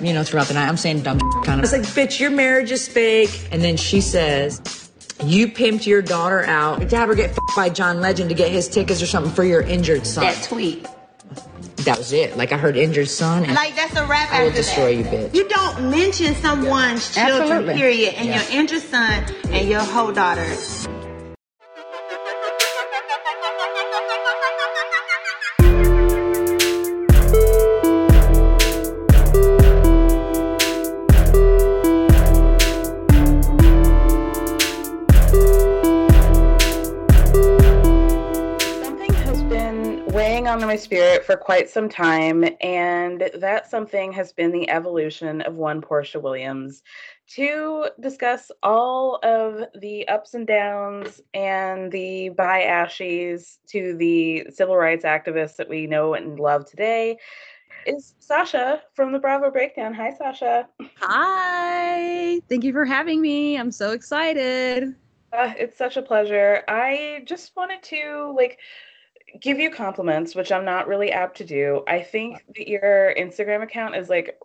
You know, throughout the night, I'm saying dumb kind of. It's like, bitch, your marriage is fake. And then she says, you pimped your daughter out to have her get f***ed by John Legend to get his tickets or something for your injured son. That tweet. That was it. Like I heard injured son. And Like that's a wrap I will destroy that. you, bitch. You don't mention someone's children, Absolutely. period, and Yeah. your injured son and your whole daughter. My spirit for quite some time, and that something has been the evolution of one Porsha Williams. To discuss all of the ups and downs and the by ashes to the civil rights activists that we know and love today is Sasha from the Bravo Breakdown. Hi, Sasha. Hi. Thank you for having me. I'm so excited. Uh, it's such a pleasure. I just wanted to like give you compliments, which I'm not really apt to do. I think uh-huh. that your Instagram account is like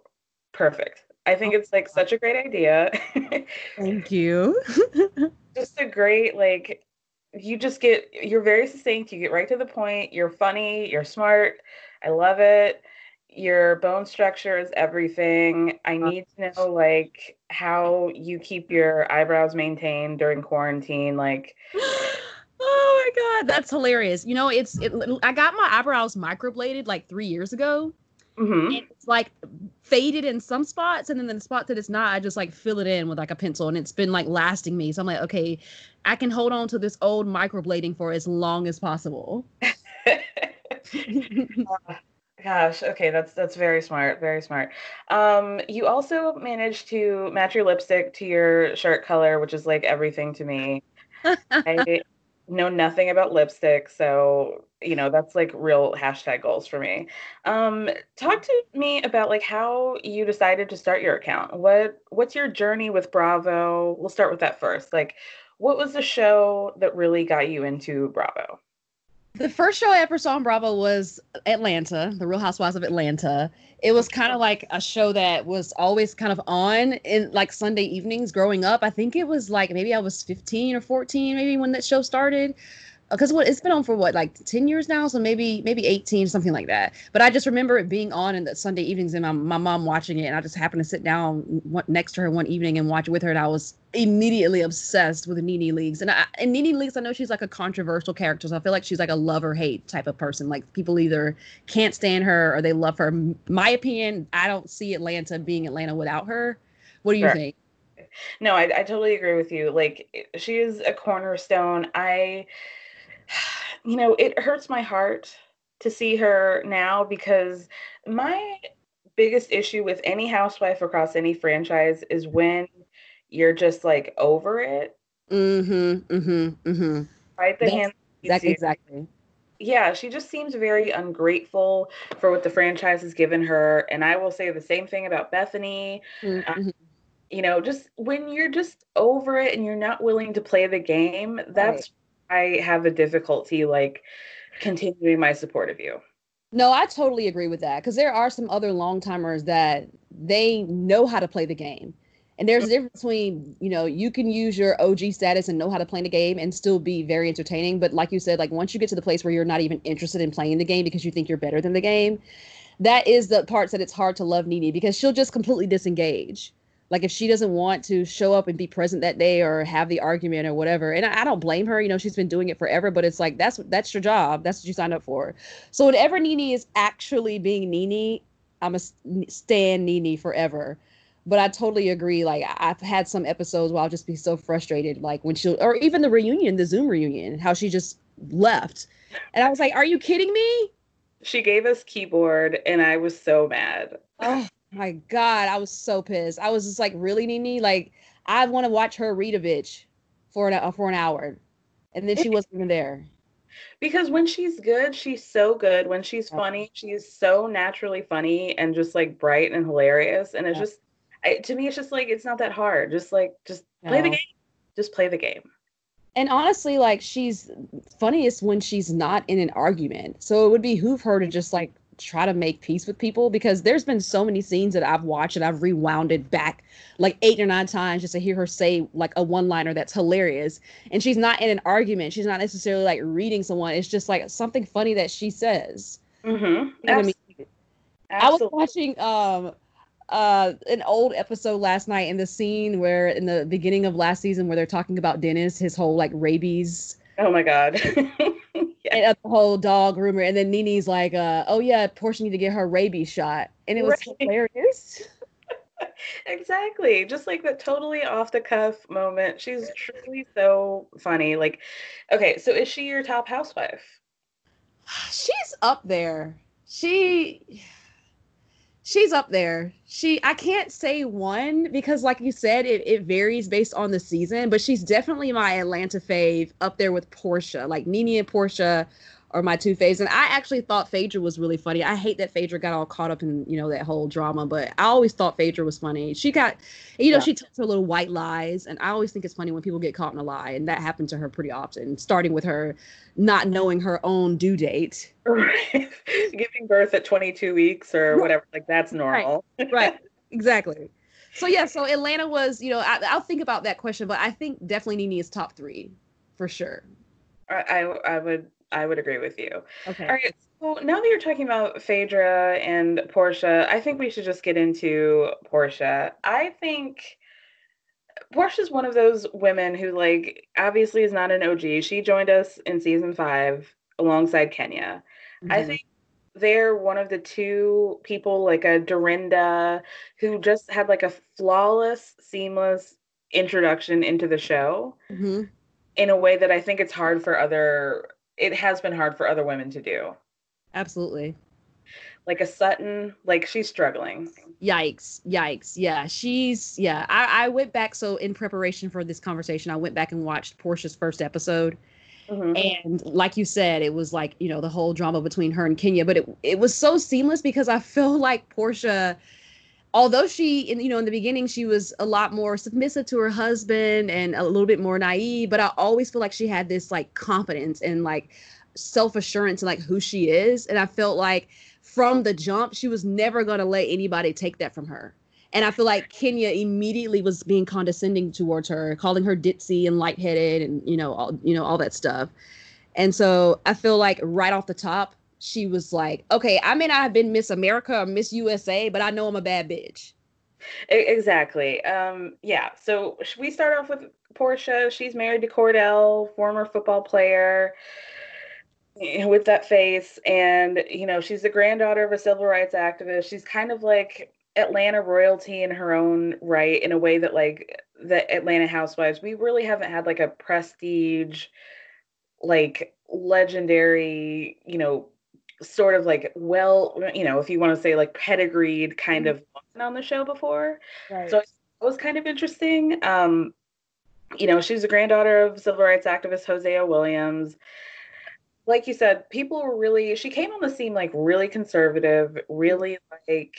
perfect. I think oh it's like such a great idea. Thank you. just a great like you just get you're very succinct, you get right to the point, you're funny, you're smart. I love it. Your bone structure is everything. I uh-huh. need to know like how you keep your eyebrows maintained during quarantine like Oh my god, that's hilarious. You know, it's it, I got my eyebrows microbladed like 3 years ago. mhm. It's like faded in some spots and then the spots that it's not, I just like fill it in with like a pencil and it's been like lasting me. So I'm like, okay, I can hold on to this old microblading for as long as possible. Gosh, okay, that's that's very smart, very smart. Um, you also managed to match your lipstick to your shirt color, which is like everything to me. I know nothing about lipstick, so you know that's like real hashtag goals for me. Um, talk to me about like how you decided to start your account. What what's your journey with Bravo? We'll start with that first. Like, what was the show that really got you into Bravo? The first show I ever saw on Bravo was Atlanta, The Real Housewives of Atlanta. It was kind of like a show that was always kind of on in like Sunday evenings growing up. I think it was like maybe I was 15 or 14 maybe when that show started. Uh, because what it's been on for what like 10 years now, so maybe maybe 18 something like that. But I just remember it being on in the Sunday evenings and my, my mom watching it, and I just happened to sit down next to her one evening and watch it with her, and I was immediately obsessed with Nene Leakes. And I, and Nene Leakes, I know she's like a controversial character, so I feel like she's like a love or hate type of person. Like people either can't stand her or they love her. My opinion, I don't see Atlanta being Atlanta without her. What do you Sure. think? No, I, I totally agree with you. Like, she is a cornerstone. I, you know, it hurts my heart to see her now because my biggest issue with any housewife across any franchise is when you're just like over it, Mm-hmm. Mm-hmm. Mm-hmm. right? The hand. Exactly. Exactly. Yeah, she just seems very ungrateful for what the franchise has given her. And I will say the same thing about Bethany. Mm-hmm. you know, just when you're just over it and you're not willing to play the game, that's I have a difficulty like continuing my support of you. No, I totally agree with that because there are some other long timers that they know how to play the game. And there's a mm-hmm. difference between, you know, you can use your OG status and know how to play the game and still be very entertaining. But like you said, like once you get to the place where you're not even interested in playing the game because you think you're better than the game, that is the parts that it's hard to love Nene because she'll just completely disengage. Like if she doesn't want to show up and be present that day or have the argument or whatever, and I, I don't blame her. You know, she's been doing it forever, but it's like that's that's your job. That's what you signed up for. So whenever Nene is actually being Nene, I'm a stand Nene forever. But I totally agree. Like I've had some episodes where I'll just be so frustrated, like when she'll, or even the reunion, the Zoom reunion, how she just left, and I was like, "Are you kidding me?" She gave us keyboard, and I was so mad. Oh my god, I was so pissed. I was just like, "Really, Nene? Like I want to watch her read a bitch for an for an hour, and then she wasn't even there." because when she's good, she's so good. When she's funny, she's so naturally funny and just like bright and hilarious. And it's yeah. just I, to me, it's just like it's not that hard. Just like just play the game. Just play the game. And honestly, like she's funniest when she's not in an argument. So it would behoove her to just like try to make peace with people because there's been so many scenes that I've watched and I've rewound it back like eight or nine times just to hear her say like a one liner that's hilarious. And she's not in an argument. She's not necessarily like reading someone. It's just like something funny that she says. Mm-hmm. You know I mean? I was watching um uh an old episode last night in the scene where in the beginning of last season where they're talking about Dennis, his whole like rabies. Oh my god. And the whole dog rumor, and then Nene's like, uh, "Oh yeah, Porsha need to get her rabies shot," and it was right. hilarious. exactly, just like that totally off the cuff moment. She's truly so funny. Like, okay, so is she your top housewife? She's up there. She she's up there. She I can't say one because like you said, it, it varies based on the season, but she's definitely my Atlanta fave up there with Porsha. Like Nene and Porsha are my two faves. And I actually thought Phaedra was really funny. I hate that Phaedra got all caught up in, you know, that whole drama, but I always thought Phaedra was funny. She got, you know, yeah. she tells her little white lies. And I always think it's funny when people get caught in a lie. And that happened to her pretty often, starting with her not knowing her own due date. Right. Giving birth at 22 weeks or right. whatever. Like that's normal. Right. right. Exactly. So yeah, so Atlanta was, you know, I, will think about that question, but I think definitely Nene is top three for sure. I, I would I would agree with you. Okay. All right. So now that you're talking about Phaedra and Porsha, I think we should just get into Porsha. I think Porsha's one of those women who, like, obviously is not an OG. She joined us in season five alongside Kenya. Mm-hmm. I think they're one of the two people, like a Dorinda, who just had like a flawless, seamless introduction into the show mm-hmm. in a way that I think it's hard for other it has been hard for other women to do. Absolutely. Like a Sutton, like she's struggling. Yikes. Yikes. Yeah. She's, yeah. I, I went back. So, in preparation for this conversation, I went back and watched Porsha's first episode. Mm-hmm. And like you said, it was like, you know, the whole drama between her and Kenya, but it, it was so seamless because I feel like Porsha although she in you know in the beginning she was a lot more submissive to her husband and a little bit more naive but i always feel like she had this like confidence and like self-assurance and like who she is. And i felt like from the jump she was never going to let anybody take that from her. And i feel like kenya immediately was being condescending towards her calling her ditzy and lightheaded and you know all you know all that stuff. And so i feel like right off the top she was like, okay, I may not have been Miss America or Miss USA, but I know I'm a bad bitch. Exactly. Um, yeah. So we start off with Porsha. She's married to Kordell, former football player with that face. And, you know, she's the granddaughter of a civil rights activist. She's kind of like Atlanta royalty in her own right, in a way that, like, the Atlanta Housewives, we really haven't had like a prestige, like, legendary, you know, sort of like well, you know, if you want to say like pedigreed kind mm-hmm. of on the show before. Right. So it was kind of interesting. Um, you know, she's a granddaughter of civil rights activist Hosea Williams. Like you said, people were really she came on the scene like really conservative, really like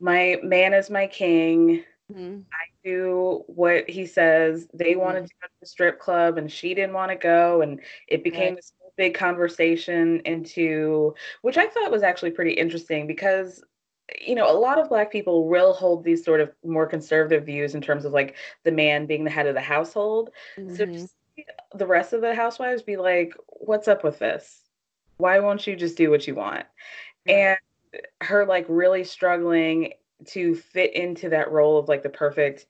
my man is my king. Mm-hmm. I do what he says. They wanted mm-hmm. to go to the strip club and she didn't want to go. And it became right. this big conversation into which I thought was actually pretty interesting because you know a lot of black people will hold these sort of more conservative views in terms of like the man being the head of the household. Mm-hmm. so the rest of the housewives be like what's up with this? Why won't you just do what you want? And her like really struggling to fit into that role of like the perfect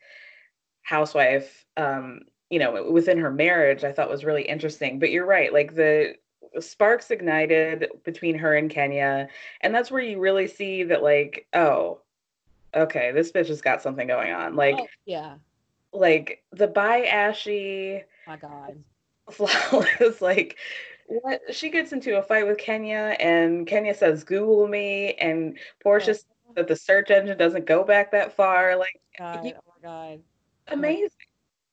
housewife um you know within her marriage i thought was really interesting but you're right like the sparks ignited between her and kenya and that's where you really see that like oh okay this bitch has got something going on like Oh, yeah. like the by ashy My God. flawless like what she gets into a fight with kenya and kenya says google me and porsha says that the search engine doesn't go back that far like God. you- Oh my God. amazing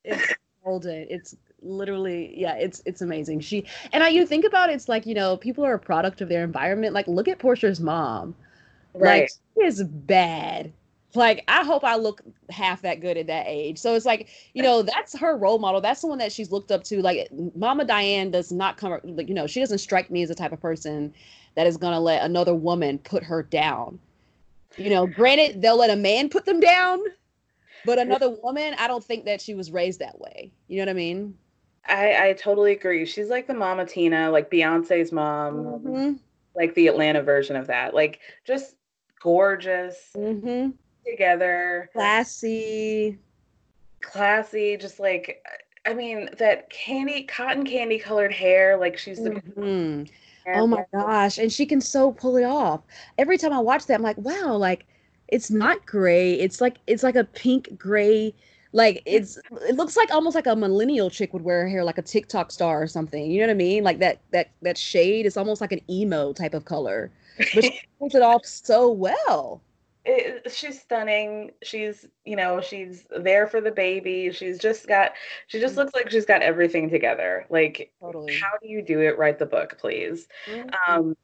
It's golden. It's literally yeah. It's it's amazing. She and I you think about it, it's like you know people are a product of their environment. Like look at Porsha's mom. right Like she is bad. Like I hope I look half that good at that age. So it's like you know that's her role model. That's someone that she's looked up to. Like Mama Diane does not come like you know she doesn't strike me as the type of person that is gonna let another woman put her down. You know, granted they'll let a man put them down, but another woman, I don't think that she was raised that way. You know what I mean? I, I totally agree. She's like the Mama Tina, like Beyonce's mom, Mm-hmm. like the Atlanta version of that. Like just gorgeous, Mm-hmm. together, Classy. classy, just like I mean that candy cotton candy colored hair, like she's the Mhm. Oh my gosh. And she can so pull it off. Every time I watch that, I'm like, wow, like it's not gray. It's like it's like a pink gray. Like it's it looks like almost like a millennial chick would wear her hair like a TikTok star or something. You know what I mean? Like that that that shade is almost like an emo type of color. But she pulls it off so well. it, she's stunning. She's, you know, she's there for the baby. She's just got, she just looks like she's got everything together. Like, Totally. how do you do it? Write the book, please. Mhm. Um,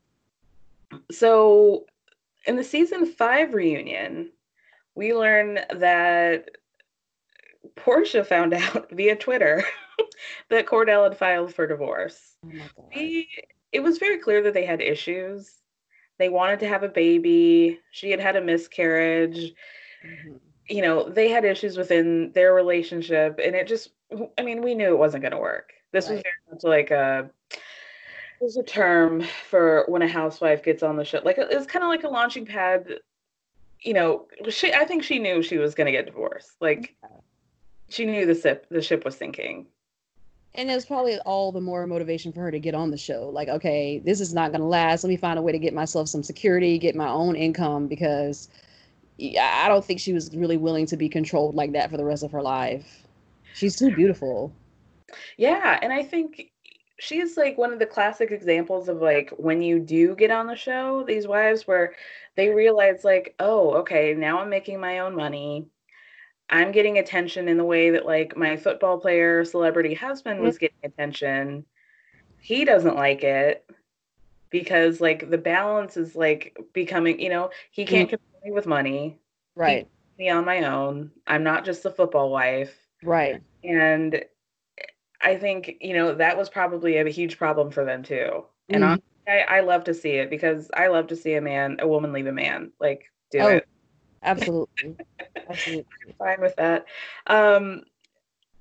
so in the season five reunion, we learn that Porsha found out via Twitter that Kordell had filed for divorce. Oh He, it was very clear that they had issues. They wanted to have a baby. She had had a miscarriage. Mhm. You know, they had issues within their relationship, and it just, I mean, we knew it wasn't going to work. This was very much like a, there's a term for when a housewife gets on the show. Like, it's kind of like a launching pad. You know, she, I think she knew she was going to get divorced. Like, she knew the ship, the ship was sinking. And it was probably all the more motivation for her to get on the show. Like, okay, this is not going to last. Let me find a way to get myself some security, get my own income, because I don't think she was really willing to be controlled like that for the rest of her life. She's too beautiful. Yeah, and I think she's like one of the classic examples of like when you do get on the show, these wives where they realize like, oh, okay, now I'm making my own money. I'm getting attention in the way that like my football player celebrity husband was mm-hmm. getting attention. He doesn't like it because like the balance is like becoming, you know, he mm-hmm. can't control me with money. Right. Me on my own. I'm not just a football wife Right. and I think you know that was probably a huge problem for them too. And Mhm. honestly, I, I love to see it because I love to see a man, a woman leave a man. Like, do Oh, it. Absolutely. Absolutely. Fine with that. Um,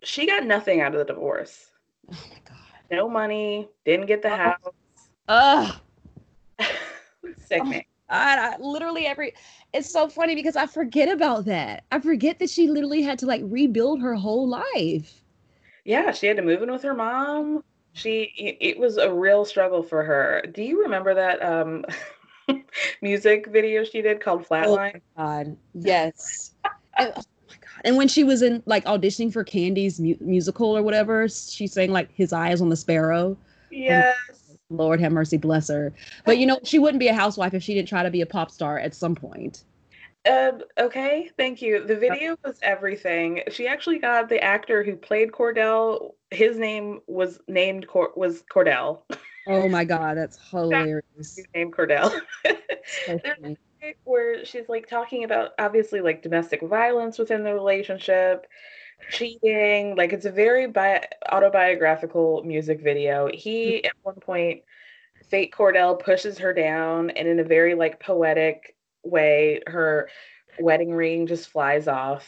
she got nothing out of the divorce. Oh my God. No money. Didn't get the Oh. house. Ugh. Sickening. I, I literally every it's so funny because I forget about that. I forget that she literally had to like rebuild her whole life. Yeah, she had to move in with her mom. She it was a real struggle for her. Do you remember that um music video she did called Flatline? Oh God, yes. and, oh my God. And when she was in like auditioning for Kandi's mu- musical or whatever, she sang like "His Eyes on the Sparrow." Yes. Lord have mercy, bless her. But you know, she wouldn't be a housewife if she didn't try to be a pop star at some point. Um, okay, thank you. The video was everything. She actually got the actor who played Kordell. His name was named Cor- was Cordell. Oh my God, that's hilarious. Name Cordell. So There's funny. a bit where she's like talking about obviously like domestic violence within the relationship, cheating. Like it's a very bi- autobiographical music video. He at one point, Fate Kordell pushes her down, and in a very like poetic way, her wedding ring just flies off.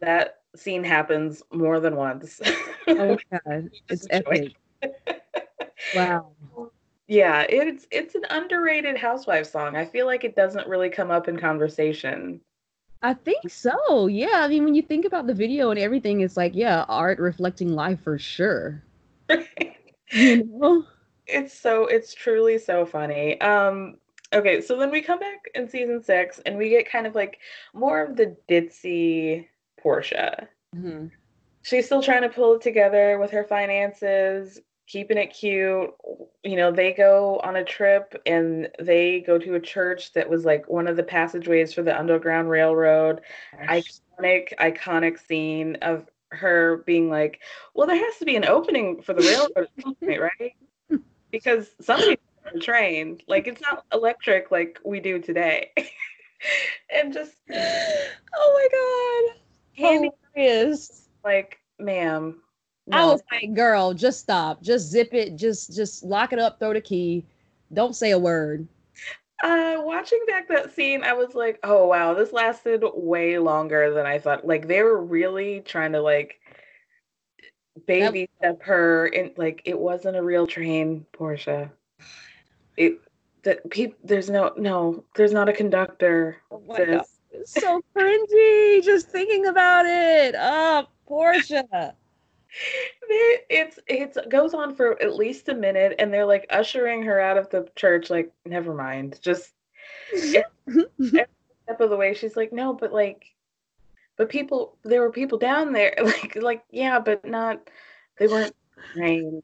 That scene happens more than once. Oh God, it's epic. Wow. Yeah, it's it's an underrated housewife song. I feel like it doesn't really come up in conversation. I think so. Yeah. I mean, when you think about the video and everything, it's like, yeah, art reflecting life for sure. You know? It's so it's truly so funny. Um okay, so then we come back in season 6 and we get kind of like more of the ditzy Porsha. Mhm. She's still trying to pull it together with her finances, keeping it cute. You know, they go on a trip and they go to a church that was like one of the passageways for the Underground Railroad. Iconic, iconic scene of her being like, "Well, there has to be an opening for the railroad at some point, right? Because somebody's train. Like it's not electric like we do today." and just Oh my god. handing Hilarious. like, "Ma'am." I was like, girl, just stop. Just zip it. Just just lock it up, throw the key. Don't say a word. Uh, watching back that scene, I was like, oh wow, this lasted way longer than I thought. Like they were really trying to like baby step her in like it wasn't a real train, Porsha. It that people there's no no, there's not a conductor. Oh my god. It's so cringy just thinking about it. Oh, Porsha. It's it's goes on for at least a minute and they're like ushering her out of the church, like, never mind. Just step of the way she's like no but like but people there were people down there like like yeah but not they weren't trained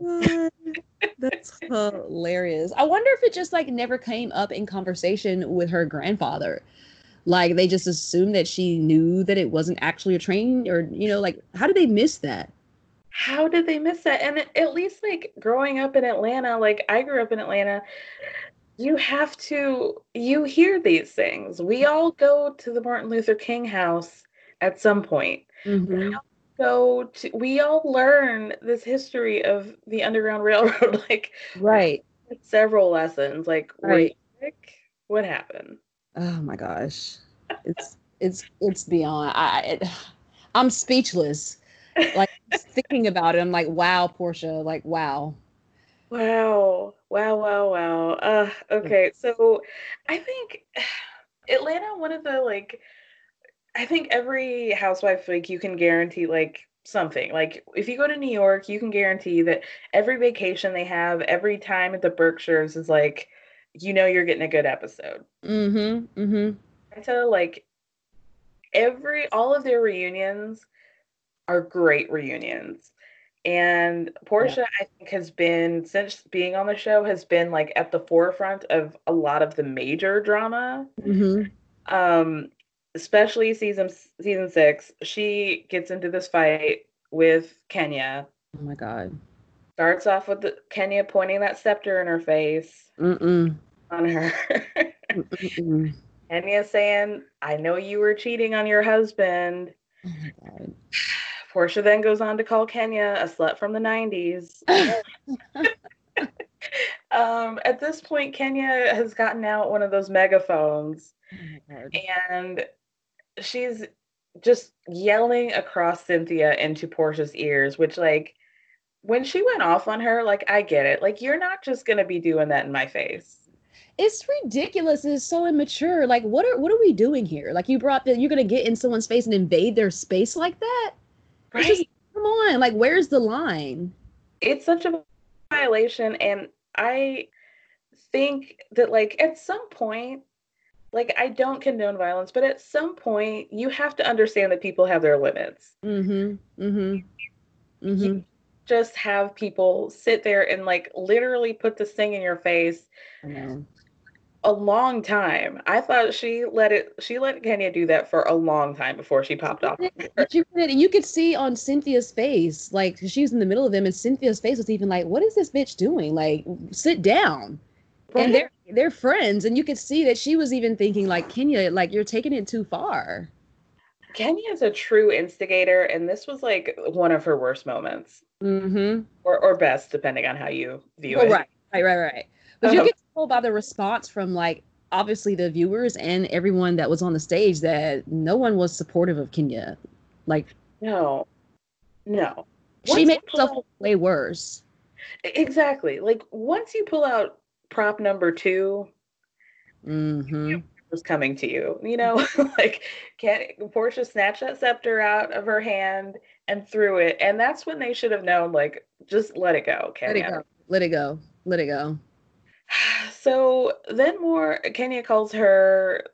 That's hilarious. I wonder if it just like never came up in conversation with her grandfather. Like they just assumed that she knew that it wasn't actually a train, or you know, like how did they miss that? how did they miss that and at- least like growing up in atlanta like i grew up in atlanta you have to you hear these things we all go to the martin luther king house at some point Mhm. To we all learn this history of the underground railroad like Right. several lessons like Right. wait what happened Oh my gosh, it's it's it's beyond. I it, I'm speechless. Like thinking about it, I'm like, wow, Porsha. Like, wow. Wow. Wow, wow, wow. Uh okay, so I think Atlanta one of the like I think every housewife like you can guarantee like something. Like if you go to New York, you can guarantee that every vacation they have, every time at the Berkshires is like you know you're getting a good episode. Mm-hmm. Mm-hmm. Atlanta, like every all of their reunions are great reunions. And Porsha, I think, has been since being on the show has been like at the forefront of a lot of the major drama. Mm-hmm. Um, especially season season six. She gets into this fight with Kenya. Oh my god. Starts off with the, Kenya pointing that scepter in her face Mm-mm. on her. Kenya saying, "I know you were cheating on your husband." Oh my god. Porsha then goes on to call Kenya a slut from the 90s. um, at this point, Kenya has gotten out one of those megaphones Oh and she's just yelling across Cynthia into Porsha's ears, which, like, when she went off on her, like, I get it. Like, you're not just going to be doing that in my face. It's ridiculous. It's so immature. Like, what are what are we doing here? Like, you brought that you're gonna get in someone's face and invade their space like that? It's just- Right? come on. Like, where's the line? it's such a violation and i think that like at some point like i don't condone violence but at some point you have to understand that people have their limits Mm-hmm. Mm-hmm. Mm-hmm. just have people sit there and like literally put this thing in your face a long time i thought she let it she let kenya do that for a long time before she popped off you could, you could see on Cynthia's face, like she was in the middle of them, and Cynthia's face was even like, "What is this bitch doing? Like, sit down." And they're they're friends, and you could see that she was even thinking, like, Kenya, like you're taking it too far. kenya is a true instigator and this was like one of her worst moments Mm-hmm. or, or best depending on how you view Oh, it right, right, right, right. But you Um, could tell by the response from like obviously the viewers and everyone that was on the stage that no one was supportive of Kenya. Like No, no. she What's made herself way worse. Exactly. Like once you pull out prop number two, Mm-hmm. was coming to you. You know, like can Porsha snatched that scepter out of her hand and threw it, and that's when they should have known. Like, just let it go, Let it Kenya. go. Let it go. Let it go. So then more Kenya calls her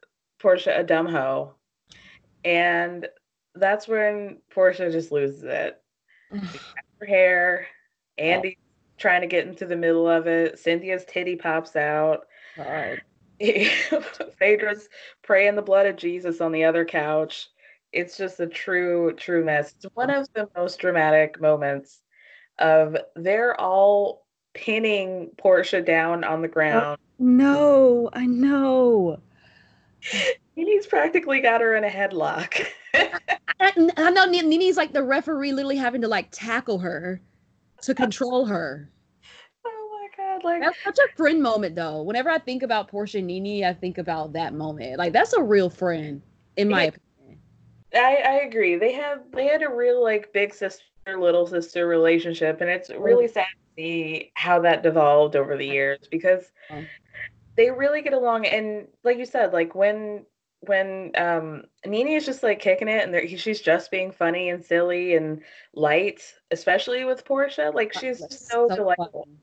Porsha a dumb hoe. And that's when Porsha just loses it. Her hair, Andy trying to get into the middle of it. Cynthia's titty pops out. God. Phaedra's praying the blood of Jesus on the other couch. It's just a true, true mess. It's one of the most dramatic moments of they're all pinning Porsha down on the oh, ground. No, I know. He's practically got her in a headlock. I, I know Nene's like the referee literally having to like tackle her to control her. oh my god, like That's such a friend moment though. Whenever I think about Porsha Nene, I think about that moment. Like that's a real friend, in my Yeah. opinion. I, I agree. They have they had a real like big sister, little sister relationship, and it's oh. really sad to see how that devolved over the years because Oh. they really get along. And like you said, like when when um Nene is just like kicking it and she's just being funny and silly and light, especially with Porsha. Like she's so, so delightful. fun.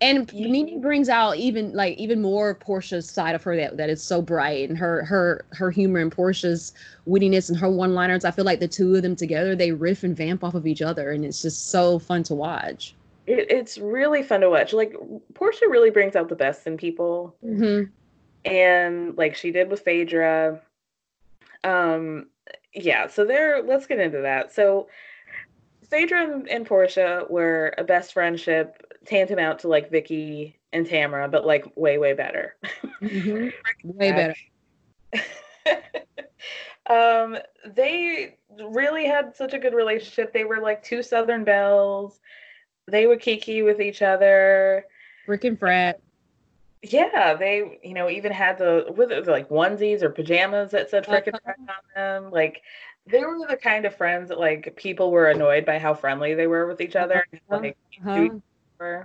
And Yeah. Nene brings out even like even more Porsha's side of her that, that is so bright and her her her humor and Porsha's wittiness and her one liners. I feel like the two of them together they riff and vamp off of each other and it's just so fun to watch. It, it's really fun to watch. Like Porsha really brings out the best in people. Mm-hmm. And like she did with Phaedra. Um, yeah, so there. Let's get into that. So, Phaedra and, and Porsha were a best friendship, tantamount to like Vicki and Tamra, but like way way better. Mm-hmm. Way better. um, they really had such a good relationship. They were like two Southern belles. They would kiki with each other. Freaking frat. Yeah, they, you know, even had the with like onesies or pajamas that said frickin' Uh-huh. on them. Like they were the kind of friends that like people were annoyed by how friendly they were with each other. Uh-huh. Like, Huh?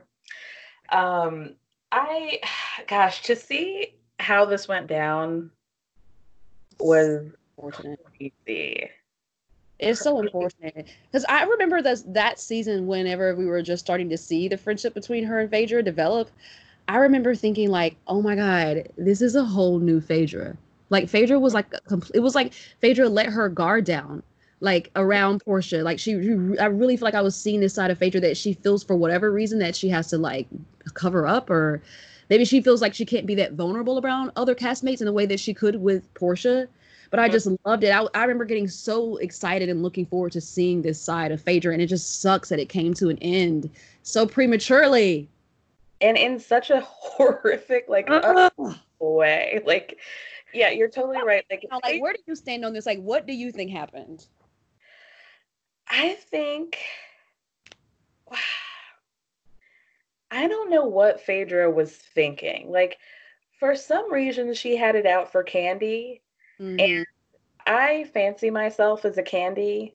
Um, I, gosh, to see how this went down was Fortunate. crazy. It's so unfortunate because I remember that that season whenever we were just starting to see the friendship between her and Phaedra develop. I remember thinking like, "Oh my god, this is a whole new Phaedra." Like Phaedra was like, compl- it was like Phaedra let her guard down, like around Porsha. Like she, I really feel like I was seeing this side of Phaedra that she feels for whatever reason that she has to like cover up, or maybe she feels like she can't be that vulnerable around other castmates in the way that she could with Porsha but I just loved it. I, I remember getting so excited and looking forward to seeing this side of Phaedra, and it just sucks that it came to an end so prematurely. And in such a horrific, like, way. Like, yeah, you're totally right. Like, Now, like, where do you stand on this? Like, what do you think happened? I think I don't know what Phaedra was thinking. Like for some reason she had it out for Kandi Mhm. and I fancy myself as a Kandi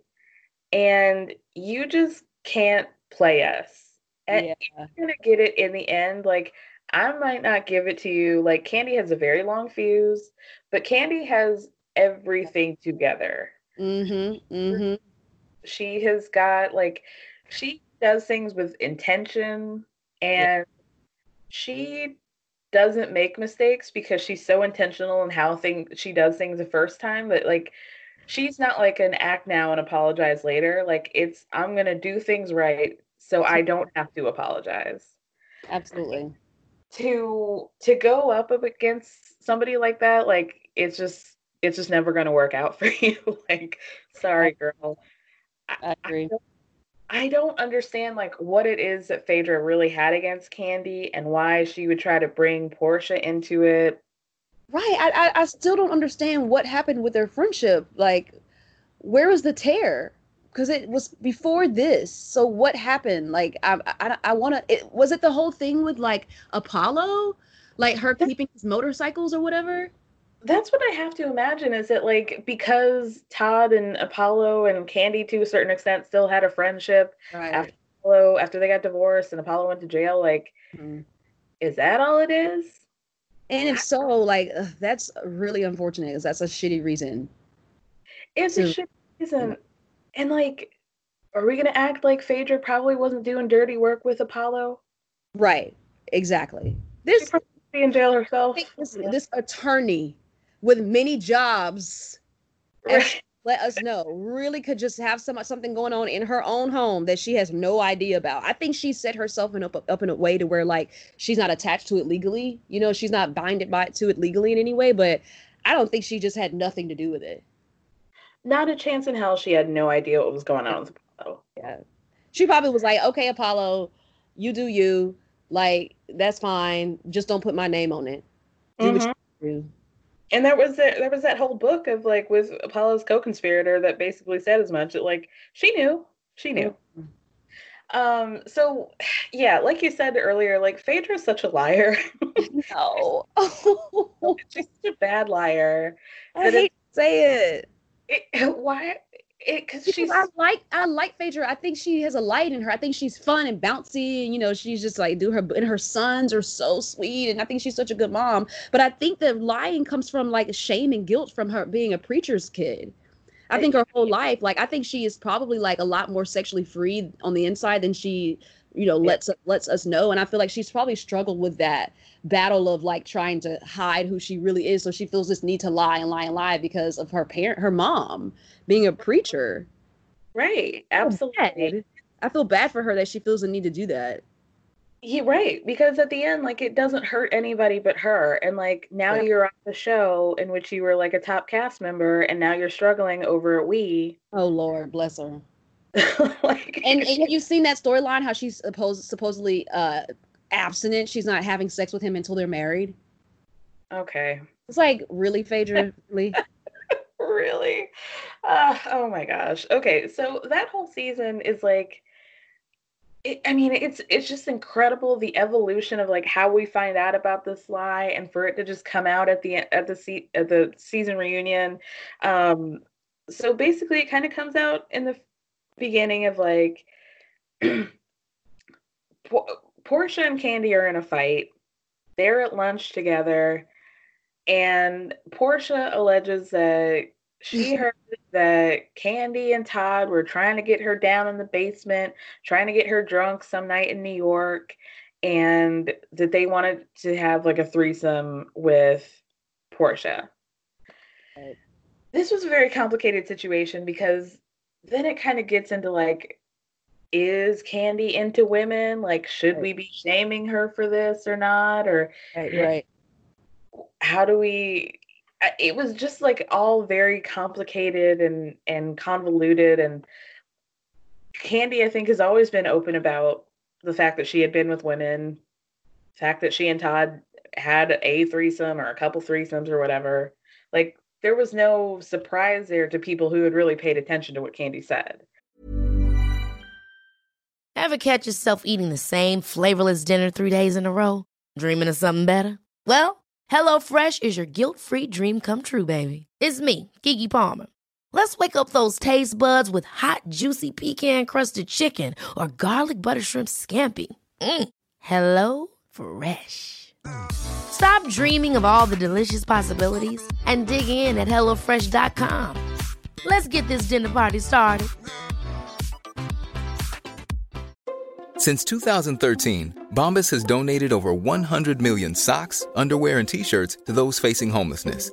and you just can't play us. Yeah. you're gonna get it in the end. Like I might not give it to you. Like Kandi has a very long fuse, but Kandi has everything together. Mm-hmm. Mm-hmm. she has got like she does things with intention and she doesn't make mistakes because she's so intentional in how thing she does things the first time that like she's not like an act now and apologize later like it's i'm gonna do things right so i don't have to apologize Absolutely. to to go up against somebody like that like it's just it's just never gonna work out for you like sorry girl I agree. don't- I don't understand like what it is that Phaedra really had against Kandi and why she would try to bring Porsha into it. Right. I, I I still don't understand what happened with their friendship. Like, where was the tear? Because it was before this. So what happened? Like, I I, I want to. It was it the whole thing with like Apollo, like her keeping his motorcycles or whatever. That's what I have to imagine is that like because Todd and Apollo and Kandi to a certain extent still had a friendship Right. after Apollo after they got divorced and Apollo went to jail. Like, Mhm. is that all it is? And if so, like ugh, that's really unfortunate because that's a shitty reason. It's a shit reason. And like, are we gonna act like Phaedra probably wasn't doing dirty work with Apollo? Right. Exactly. This be in jail herself. this, this attorney with many jobs Right. let us know really could just have some something going on in her own home that she has no idea about. I think she set herself in up up in a way to where like she's not attached to it legally. You know, she's not binded by to it legally in any way, but I don't think she just had nothing to do with it. Not a chance in hell she had no idea what was going on with Apollo. Yeah. She probably was like, "Okay, Apollo, you do you. Like that's fine. Just don't put my name on it." Do what Mhm. you do. And there was that there was that whole book of like with Apollo's co-conspirator that basically said as much. That like she knew, she knew. Um. So, yeah, like you said earlier, like Phaedra's such a liar. No. She's such a bad liar. I hate to say it. It, why? Because she's I like I like Phaedra. I think she has a light in her. I think she's fun and bouncy, and you know she's just like do her. And her sons are so sweet, and I think she's such a good mom. But I think the lying comes from like shame and guilt from her being a preacher's kid. I think her whole life, like I think she is probably like a lot more sexually free on the inside than she, you know, lets us lets us know. And I feel like she's probably struggled with that battle of like trying to hide who she really is. So she feels this need to lie and lie and lie because of her parent, her mom being a preacher. right. Absolutely. I feel bad for her that she feels the need to do that. Yeah, right. Because at the end, like it doesn't hurt anybody but her. And like now Yeah. you're on the show in which you were like a top cast member, and now you're struggling over we. Oh Lord, bless her. like And, and have seen that storyline? How she's supposed supposedly uh abstinent. She's not having sex with him until they're married. okay. It's like really, Phaedra. Really? Really? Uh, oh my gosh. Okay, so that whole season is like it, I mean, it's it's just incredible the evolution of like how we find out about this lie and for it to just come out at the at the se- at the season reunion. Um so basically it kind of comes out in the beginning of like Porsha and Kandi are in a fight. They're at lunch together and Porsha alleges that she heard that Kandi and Todd were trying to get her down in the basement, trying to get her drunk some night in New York, and that they wanted to have like a threesome with Porsha. Right. This was a very complicated situation because then it kind of gets into like, is Kandi into women? Like, should we be shaming her for this or not? Or right, right. how do we it was just like all very complicated and and convoluted and kandi i think has always been open about the fact that she had been with women the fact that she and todd had a threesome or a couple threesomes or whatever like there was no surprise there to people who had really paid attention to what kandi said Ever catch yourself eating the same flavorless dinner three days in a row? Dreaming of something better? Well, HelloFresh is your guilt free dream come true, baby. It's me, Keke Palmer. Let's wake up those taste buds with hot, juicy pecan crusted chicken or garlic butter shrimp scampi. Mm. Hello Fresh. Stop dreaming of all the delicious possibilities and dig in at HelloFresh.com. Let's get this dinner party started. Since 2013, Bombas has donated over 100 million socks, underwear, and t shirts to those facing homelessness.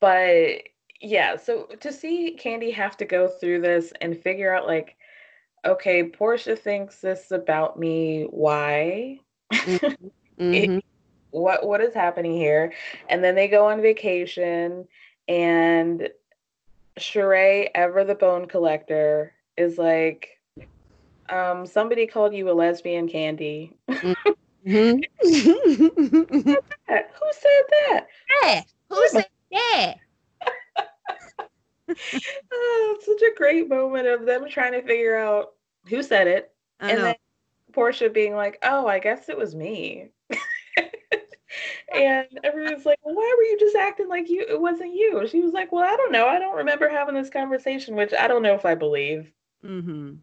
but yeah, so to see Kandi have to go through this and figure out like, okay, Porsha thinks this about me. Why? Mm-hmm. It- what what is happening here? And then they go on vacation, and Sheree, ever the bone collector, is like, um, somebody called you a lesbian, Kandi. Mhm. Who said that? yeah. Who said that? Oh, such a great moment of them trying to figure out who said it, I and know. then Porsha being like, "Oh, I guess it was me." and everyone's like, well, "Why were you just acting like you? It wasn't you." She was like, "Well, I don't know. I don't remember having this conversation, which I don't know if I believe." Mm-hmm.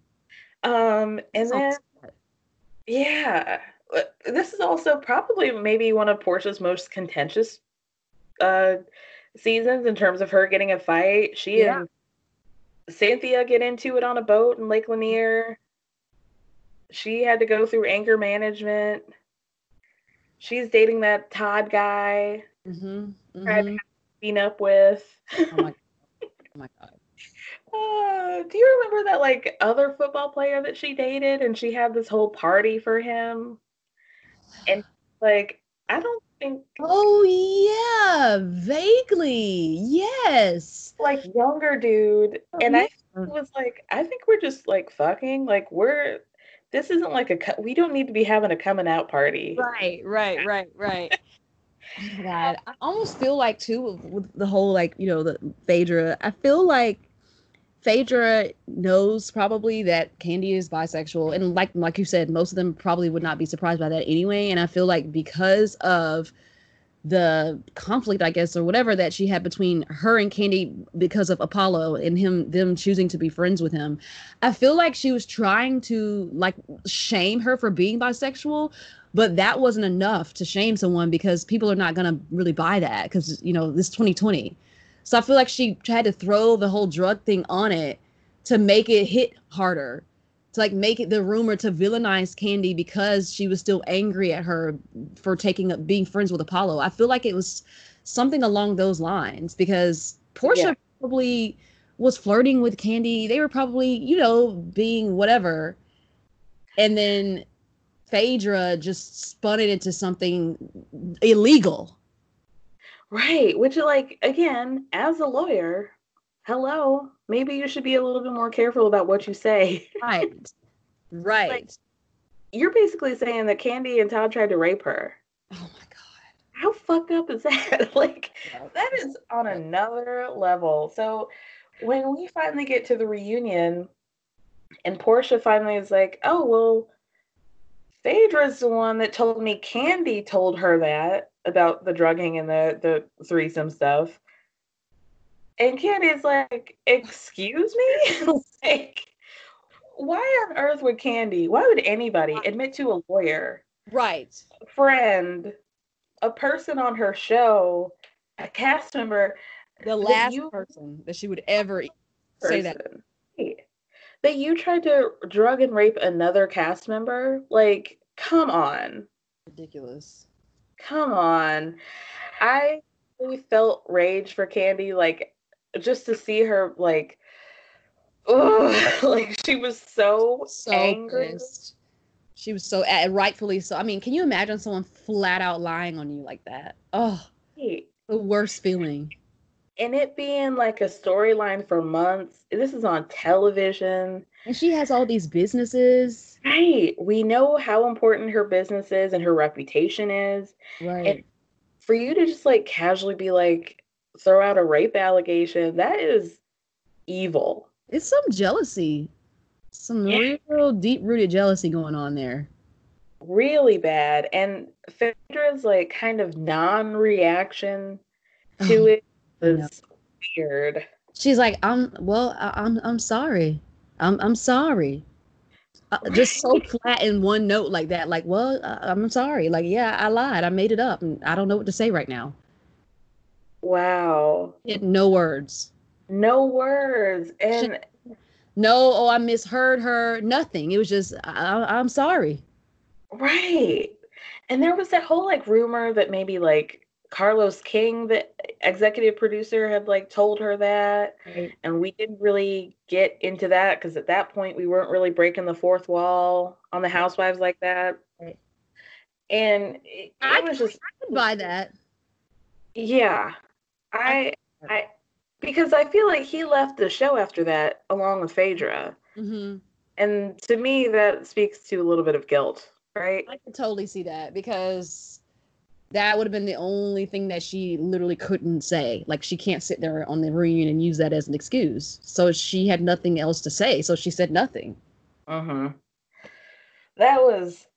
Um, and then yeah, uh, this is also probably maybe one of Porsha's most contentious uh seasons in terms of her getting a fight. She Yeah. and Cynthia get into it on a boat in Lake Lanier. She had to go through anger management. She's dating that Todd guy, Mm-hmm. tried mm-hmm. being up with. Oh my, oh my god. Uh, do you remember that like other football player that she dated and she had this whole party for him? And like, I don't think Oh yeah, vaguely. Yes. like younger dude. Oh, and I was like, I think we're just like fucking. Like we're this isn't like a we don't need to be having a coming out party. Right, right, right, right. Oh God, I almost feel like too with, with the whole like you know the Phaedra. I feel like Phaedra knows probably that Kandi is bisexual, and like like you said, most of them probably would not be surprised by that anyway. And I feel like because of the conflict, I guess, or whatever that she had between her and Kandi because of Apollo and him them choosing to be friends with him, I feel like she was trying to like shame her for being bisexual, but that wasn't enough to shame someone because people are not gonna really buy that because you know this 2020. So I feel like she had to throw the whole drug thing on it to make it hit harder, to like make it the rumor to villainize Kandi because she was still angry at her for taking up being friends with Apollo. I feel like it was something along those lines because Porsha Yeah. probably was flirting with Kandi. They were probably, you know, being whatever. And then Phaedra just spun it into something illegal. Right. Which like again, as a lawyer, hello, maybe you should be a little bit more careful about what you say. Right. Right. You're basically saying that Kandi and Todd tried to rape her. oh my god. How fucked up is that? like that is on another level. So when we finally get to the reunion and Porsha finally is like, "Oh, well, Phaedra's the one that told me Kandi told her that about the drugging and the the threesome stuff." And Kandi's like, "Excuse me?" like why on earth would Kandi, why would anybody admit to a lawyer Right. friend, a person on her show, a cast member, The that last you- person that she would ever e, say that. that you tried to drug and rape another cast member? Like, come on. Ridiculous. Come on. I really felt rage for Kandi, like just to see her like ugh, like she was so, So angry. pissed. She was so rightfully so. I mean, can you imagine someone flat out lying on you like that? Oh, Right. the worst feeling. And it being like a storyline for months. This is on television. And she has all these businesses. Right. We know how important her business is and her reputation is. Right. And For you to just like casually be like, throw out a rape allegation, that is evil. it's some jealousy. Some yeah. real deep rooted jealousy going on there. Really bad. And Phaedra's like kind of non reaction to oh, it was weird. She's like, I'm well, I, I'm, I'm sorry. I'm I'm sorry. Uh, just so flat in one note like that. Like, well, uh, I'm sorry. Like, yeah, I lied. I made it up, and I don't know what to say right now. Wow. It, no words. No words. And she, no, oh, I misheard her. Nothing. It was just, I, I'm sorry. Right. And there was that whole like rumor that maybe like Carlos King, the executive producer, had like told her that, right. and we didn't really get into that because at that point we weren't really breaking the fourth wall on the Housewives like that. Right. And it, I, was just I could buy that. Yeah, I, I, because I feel like he left the show after that along with Phaedra, mm-hmm. and to me that speaks to a little bit of guilt, right? I can totally see that because that would have been the only thing that she literally couldn't say. Like she can't sit there on the reunion and use that as an excuse. So she had nothing else to say. So she said nothing. Uh-huh. That was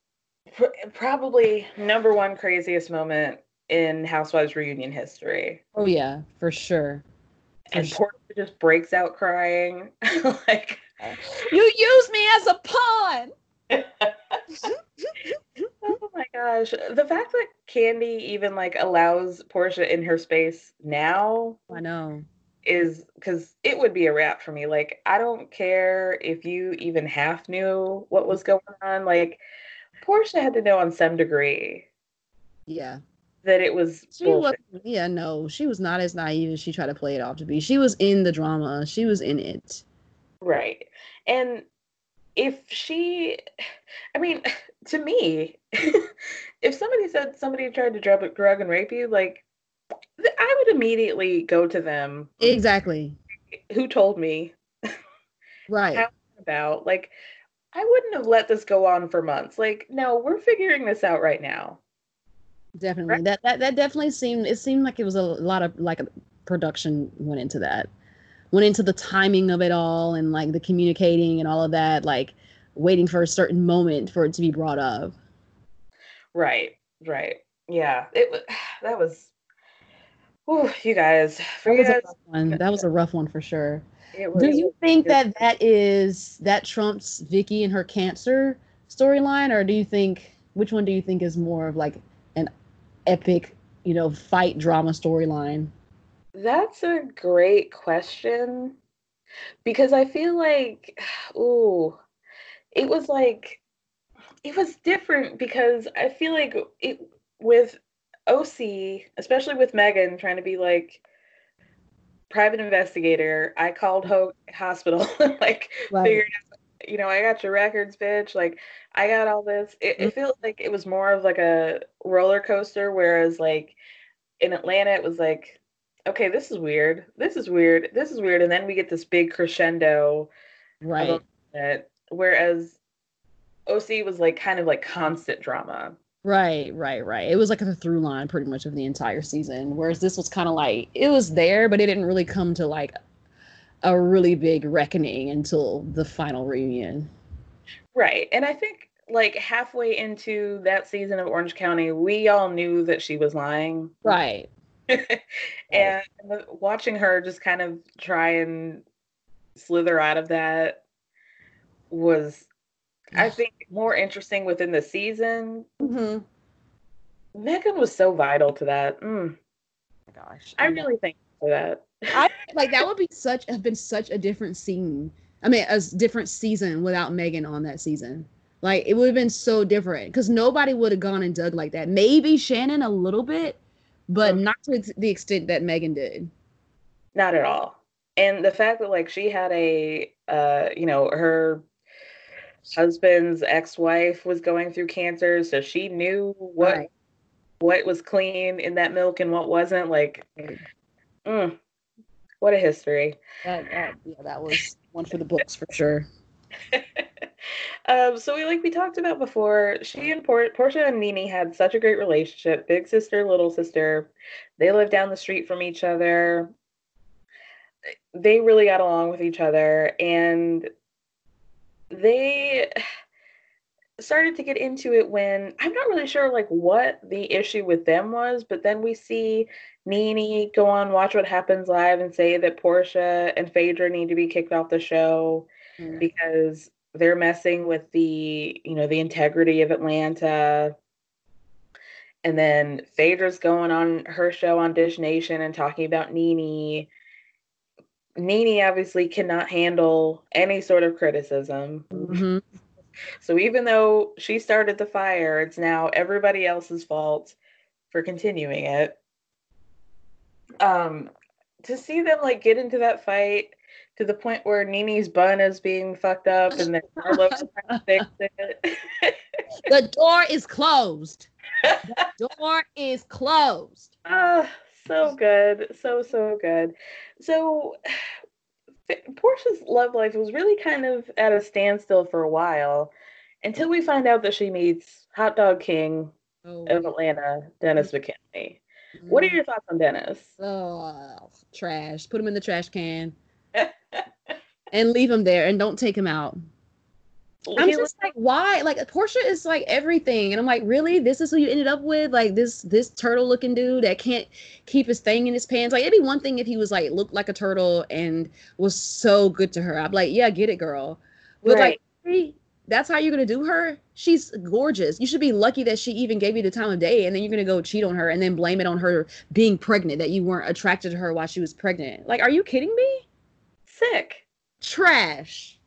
pr- probably number one craziest moment in Housewives reunion history. Oh yeah, for sure. For and sure. Porsha just breaks out crying. like you use me as a pawn. Oh my gosh. The fact that Kandi even like allows Porsha in her space now. I know. Is because it would be a wrap for me. Like, I don't care if you even half knew what was going on. Like, Porsha had to know on some degree. Yeah. That it was. She was, yeah, no, she was not as naive as she tried to play it off to be. She was in the drama. She was in it. Right. And if she i mean to me if somebody said somebody tried to drug, drug and rape you like i would immediately go to them exactly. who told me right. about like i wouldn't have let this go on for months. Like no we're figuring this out right now. Definitely. Right? that, that that definitely seemed it seemed like it was a lot of like a production went into that went into the timing of it all and like the communicating and all of that, like waiting for a certain moment for it to be brought up. Right, right. Yeah, it was that was Oh, you guys. For that, was guys, one. that was a rough one for sure. Do you think that that is that trumps Vicki and her cancer storyline, or do you think which one do you think is more of like an epic, you know, fight drama storyline? That's a great question because I feel like, ooh, it was like, it was different because I feel like it with OC, especially with Meghan trying to be like private investigator, I called Hope Hospital, like right. figured out, you know, I got your records, bitch. Like I got all this. It, it mm-hmm. felt like it was more of like a roller coaster, whereas like in Atlanta, it was like okay, this is weird. This is weird. This is weird. And then we get this big crescendo. Right. Whereas OC was like kind of like constant drama. Right, right, right. It was like a through line pretty much of the entire season. Whereas this was kind of like it was there, but it didn't really come to like a really big reckoning until the final reunion. Right. And I think like halfway into that season of Orange County, we all knew that she was lying. Right. and watching her just kind of try and slither out of that was I think more interesting within the season. Mm-hmm. Meghan was so vital to that. Mm. Oh gosh, I, I really think for that. I like that would be such have been such a different scene. I mean, a different season without Meghan on that season. Like it would have been so different because nobody would have gone and dug like that. Maybe Shannon a little bit, but not to the extent that Meghan did. Not at all. And the fact that like she had a uh, you know, her husband's ex-wife was going through cancer, so she knew what right. what was clean in that milk and what wasn't. Like, mm, what a history. That, that yeah, that was one for the books for sure. um, so we like we talked about before, she and Por- Porsha and Nene had such a great relationship, big sister, little sister. They lived down the street from each other. They really got along with each other, and they started to get into it when I'm not really sure like what the issue with them was, but then we see Nene go on Watch What Happens Live and say that Porsha and Phaedra need to be kicked off the show mm. because they're messing with the, you know, the integrity of Atlanta. And then Phaedra's going on her show on Dish Nation and talking about Nene. Nene obviously cannot handle any sort of criticism. Mm-hmm. So even though she started the fire, it's now everybody else's fault for continuing it. Um, to see them like get into that fight to the point where Nene's bun is being fucked up and then Carlos trying to fix it. the door is closed. The door is closed. Oh, so good. So, so good. So Porsha's love life was really kind of at a standstill for a while until we find out that she meets Hot Dog King oh, of Atlanta, Dennis McKinley. Mm. What are your thoughts on Dennis? Oh, trash. Put him in the trash can and leave him there and don't take him out. I'm just like, why? Like Porsha is like everything, and I'm like, really? This is who you ended up with? Like this this turtle looking dude that can't keep his thing in his pants. Like it'd be one thing if he was like looked like a turtle and was so good to her. I'd be like, yeah, get it, girl. But right. like, that's how you're gonna do her. She's gorgeous. You should be lucky that she even gave you the time of day, and then you're gonna go cheat on her and then blame it on her being pregnant that you weren't attracted to her while she was pregnant. Like, are you kidding me? Sick. Trash.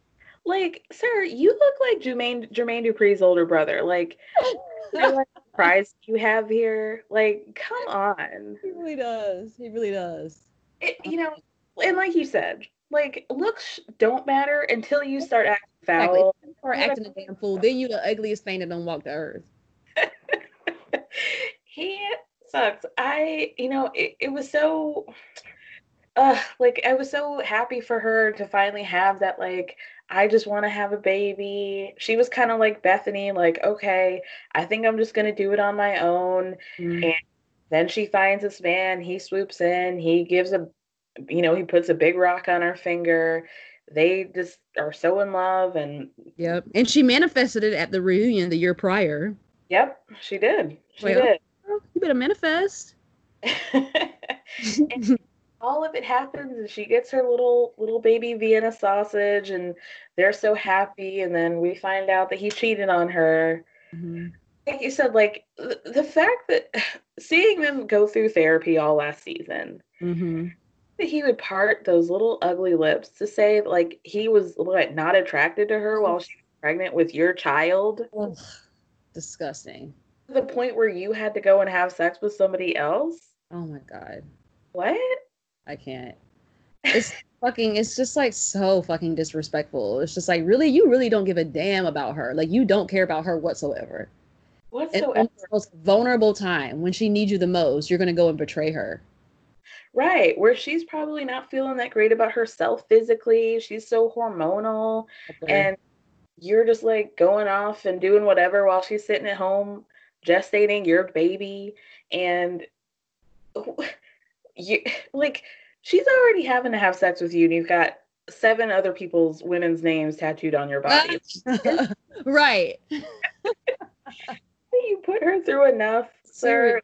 Like, sir, you look like Jermaine Jermaine Dupri's older brother. Like, like prize you have here. Like, come on. He really does. He really does. It, you know, and like you said, like looks don't matter until you start acting foul exactly. or acting a damn fool. Then you the ugliest thing that don't walk the earth. he sucks. I, you know, it, it was so uh like I was so happy for her to finally have that like I just want to have a baby. She was kind of like Bethany, like, okay, I think I'm just gonna do it on my own. Mm. And then she finds this man, he swoops in, he gives a you know, he puts a big rock on her finger. They just are so in love and Yep. And she manifested it at the reunion the year prior. Yep, she did. She well, did. You better manifest. all of it happens and she gets her little little baby Vienna sausage and they're so happy and then we find out that he cheated on her. Mm-hmm. Like you said, like the, fact that seeing them go through therapy all last season, mm-hmm that he would part those little ugly lips to say like he was what not attracted to her while she was pregnant with your child. Ugh, disgusting. To the point where you had to go and have sex with somebody else. Oh my god. What? I can't. It's fucking it's just like so fucking disrespectful. It's just like really you really don't give a damn about her. Like you don't care about her whatsoever. Whatsoever. And the most vulnerable time when she needs you the most, you're gonna go and betray her. Right, where she's probably not feeling that great about herself physically. She's so hormonal. Okay. And you're just like going off and doing whatever while she's sitting at home gestating your baby. And you like, she's already having to have sex with you, and you've got seven other people's women's names tattooed on your body. right. you put her through enough, sir.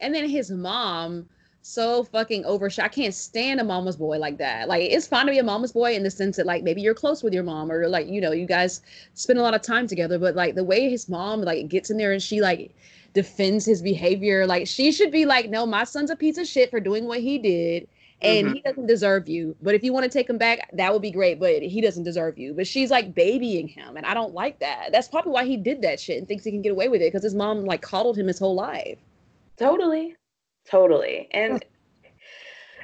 And then his mom so fucking overshot. I can't stand a mama's boy like that. Like it's fine to be a mama's boy in the sense that like maybe you're close with your mom or like you know you guys spend a lot of time together. But like the way his mom like gets in there and she like defends his behavior, like she should be like, no, my son's a piece of shit for doing what he did. And mm-hmm. he doesn't deserve you. But if you want to take him back, that would be great. But he doesn't deserve you. But she's like babying him. And I don't like that. That's probably why he did that shit and thinks he can get away with it because his mom like coddled him his whole life. Totally. Totally. And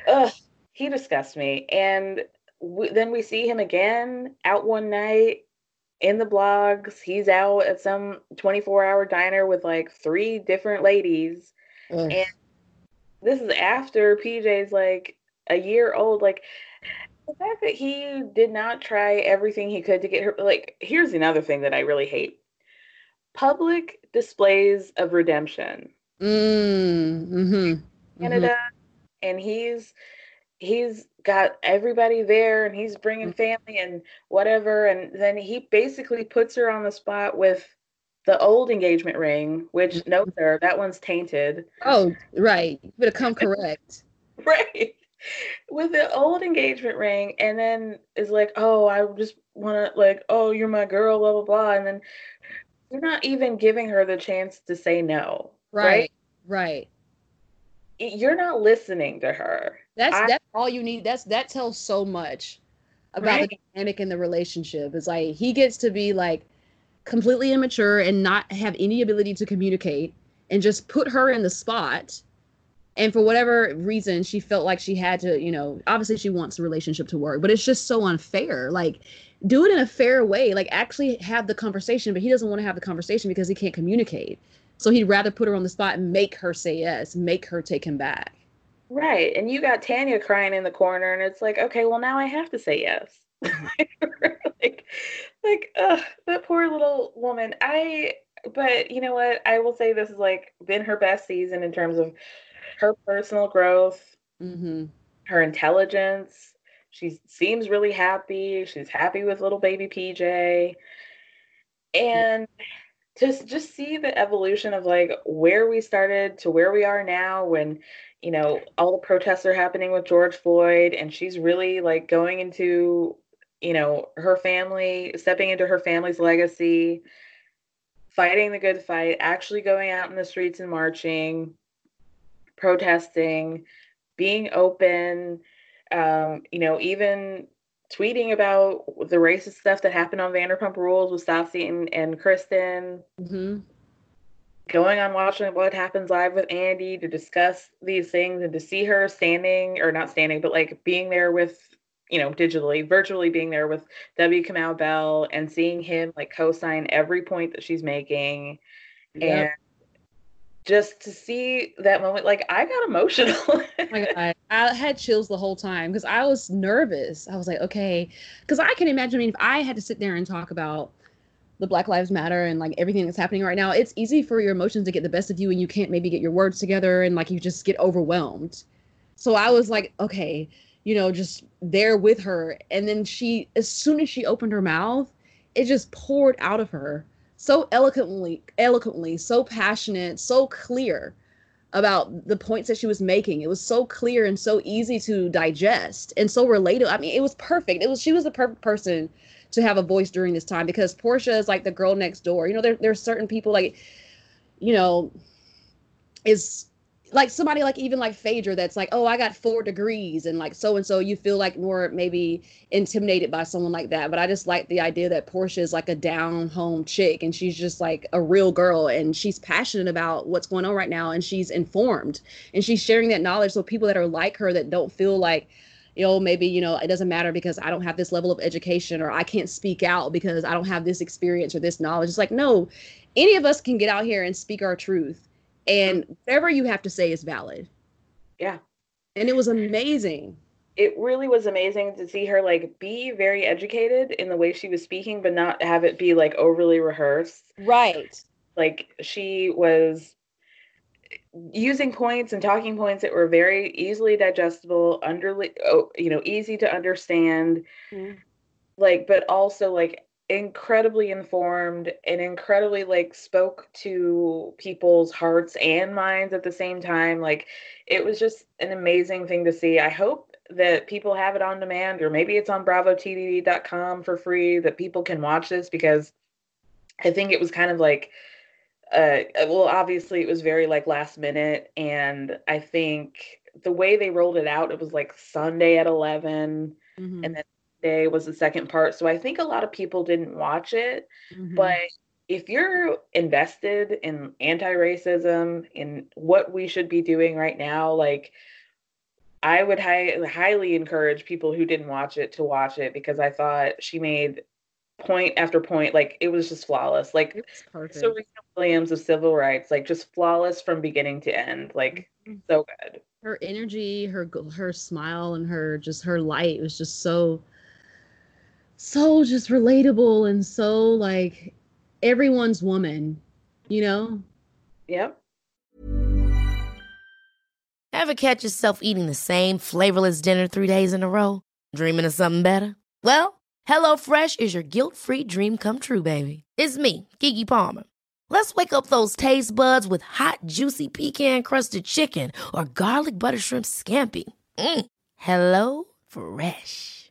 ugh, he disgusts me. And we, then we see him again out one night in the blogs. He's out at some 24 hour diner with like three different ladies. And this is after PJ's like a year old. Like, the fact that he did not try everything he could to get her, like, here's another thing that I really hate public displays of redemption. Mm, mm-hmm, Canada, mm-hmm. and he's he's got everybody there and he's bringing Mm-hmm. family and whatever and then he basically puts her on the spot with the old engagement ring which no sir that one's tainted Oh, right. You better come correct. right with the old engagement ring and then is like oh i just want to like oh you're my girl blah blah blah and then you're not even giving her the chance to say no Right. Right. you're not listening to her That's I- that's all you need. That's that tells so much about Right. the dynamic in the relationship. It's like he gets to be like completely immature and not have any ability to communicate and just put her in the spot. And for whatever reason, she felt like she had to, you know, obviously she wants the relationship to work, but it's just so unfair. Like, do it in a fair way. Like, actually have the conversation, but he doesn't want to have the conversation because he can't communicate. So he'd rather put her on the spot and make her say yes, make her take him back. Right. And you got Tanya crying in the corner, and it's like, okay, well, now I have to say yes. like, like, ugh, that poor little woman. I, but you know what? I will say this has like been her best season in terms of her personal growth, Mm-hmm. her intelligence. She seems really happy. She's happy with little baby PJ. And just just see the evolution of like where we started to where we are now when you know all the protests are happening with George Floyd and she's really like going into you know her family stepping into her family's legacy fighting the good fight actually going out in the streets and marching protesting being open um you know even tweeting about the racist stuff that happened on Vanderpump Rules with Stassi and, and Kristen Mm-hmm. going on watching what happens live with Andy to discuss these things and to see her standing or not standing, but like being there with, you know, digitally, virtually being there with W. Kamau Bell and seeing him like co-sign every point that she's making. Yep. And just to see that moment, like I got emotional. Oh my God. I had chills the whole time because I was nervous. I was like, okay, because I can imagine. I mean, if I had to sit there and talk about the Black Lives Matter and like everything that's happening right now, it's easy for your emotions to get the best of you and you can't maybe get your words together and like you just get overwhelmed. So I was like, okay, you know, just there with her. And then she, as soon as she opened her mouth, it just poured out of her so eloquently, eloquently, so passionate, so clear about the points that she was making. It was so clear and so easy to digest and so relatable. I mean, it was perfect. It was she was the perfect person to have a voice during this time because Porsha is like the girl next door. You know, there there's certain people like, you know, is like somebody like even like Phaedra that's like, oh, I got four degrees and like so and so. You feel like more maybe intimidated by someone like that. But I just like the idea that Porsha is like a down home chick and she's just like a real girl and she's passionate about what's going on right now and she's informed and she's sharing that knowledge so people that are like her that don't feel like you know maybe you know it doesn't matter because i don't have this level of education or i can't speak out because i don't have this experience or this knowledge it's like no any of us can get out here and speak our truth and whatever you have to say is valid yeah. and it was amazing It really was amazing to see her like be very educated in the way she was speaking, but not have it be like overly rehearsed. right like she was using points and talking points that were very easily digestible underly oh, you know easy to understand Mhm. like but also like incredibly informed and incredibly like spoke to people's hearts and minds at the same time like it was just an amazing thing to see i hope that people have it on demand or maybe it's on bravotv.com for free that people can watch this because i think it was kind of like uh well obviously it was very like last minute and i think the way they rolled it out it was like sunday at 11 Mhm. and then day was the second part so i think a lot of people didn't watch it Mhm. but if you're invested in anti-racism in what we should be doing right now like i would hi- highly encourage people who didn't watch it to watch it because i thought she made point after point like it was just flawless like it was perfect Serena Williams of civil rights, like just flawless from beginning to end, like Mhm. so good. her energy her her smile and her just her light was just so so just relatable and so like everyone's woman you know Yep. Ever catch yourself eating the same flavorless dinner three days in a row? Dreaming of something better? Well, HelloFresh is your guilt-free dream come true, baby. It's me, Keke Palmer. Let's wake up those taste buds with hot, juicy pecan-crusted chicken or garlic butter shrimp scampi. Mm. Hello Fresh.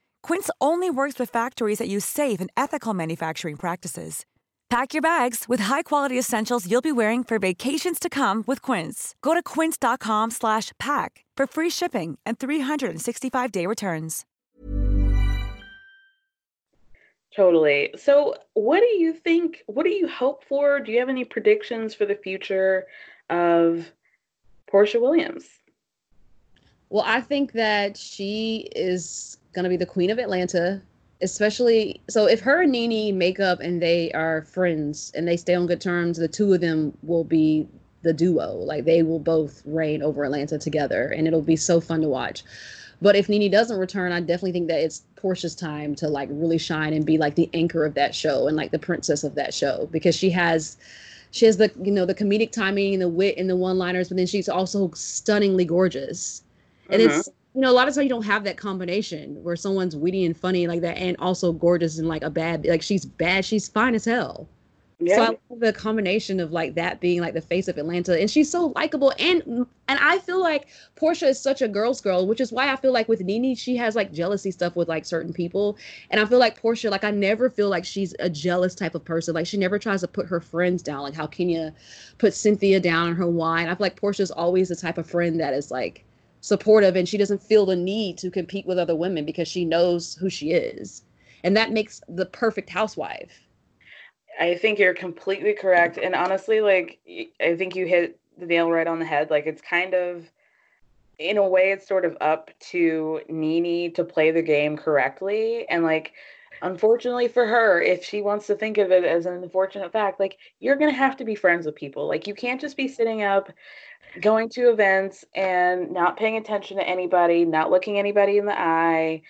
Quince only works with factories that use safe and ethical manufacturing practices. Pack your bags with high-quality essentials you'll be wearing for vacations to come with Quince. Go to quince.com/pack for free shipping and 365-day returns. Totally. So, what do you think? What do you hope for? Do you have any predictions for the future of Porsha Williams? Well, I think that she is to be the queen of Atlanta, especially so if her and Nene make up and they are friends and they stay on good terms, the two of them will be the duo. Like they will both reign over Atlanta together and it'll be so fun to watch. But if Nene doesn't return, I definitely think that it's Porsha's time to like really shine and be like the anchor of that show and like the princess of that show because she has she has the you know the comedic timing and the wit and the one liners, but then she's also stunningly gorgeous. And Mhm. it's you know a lot of times you don't have that combination where someone's witty and funny like that and also gorgeous and like a bad like she's bad she's fine as hell. So I Yeah. love the combination of like that being like the face of Atlanta, and she's so likable, and and I feel like Porsha is such a girl's girl, which is why I feel like with Nene she has like jealousy stuff with like certain people, and I feel like Porsha, like I never feel like she's a jealous type of person, like she never tries to put her friends down, like how Kenya put Cynthia down in her wine. I feel like Porsha's always the type of friend that is like supportive, and she doesn't feel the need to compete with other women because she knows who she is, and that makes the perfect housewife. I think you're completely correct. And honestly, like, I think you hit the nail right on the head. Like, it's kind of, in a way, it's sort of up to Nene to play the game correctly. And, like, unfortunately for her, if she wants to think of it as an unfortunate fact, like, you're going to have to be friends with people. Like, you can't just be sitting up, going to events and not paying attention to anybody, not looking anybody in the eye.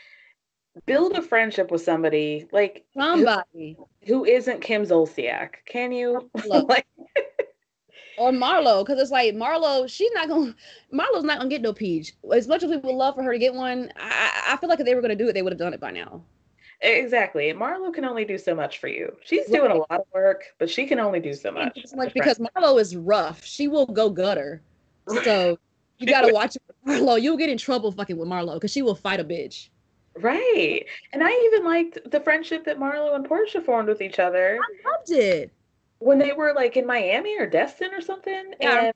Build a friendship with somebody. Like, who- Somebody. who isn't Kim Zolciak? Can you? Like, or Marlo, because it's like Marlo, she's not gonna Marlo's not gonna get no peach. As much as we would love for her to get one, I, I I feel like if they were gonna do it, they would have done it by now. Exactly. Marlo can only do so much for you. She's doing a lot of work, but she can only do so much. Like because. Marlo is rough, she will go gutter. So you gotta watch Marlo. You'll get in trouble fucking with Marlo because she will fight a bitch. right. And I even liked the friendship that Marlo and Porsha formed with each other I loved it. when they were like in Miami or Destin or something. Yeah, and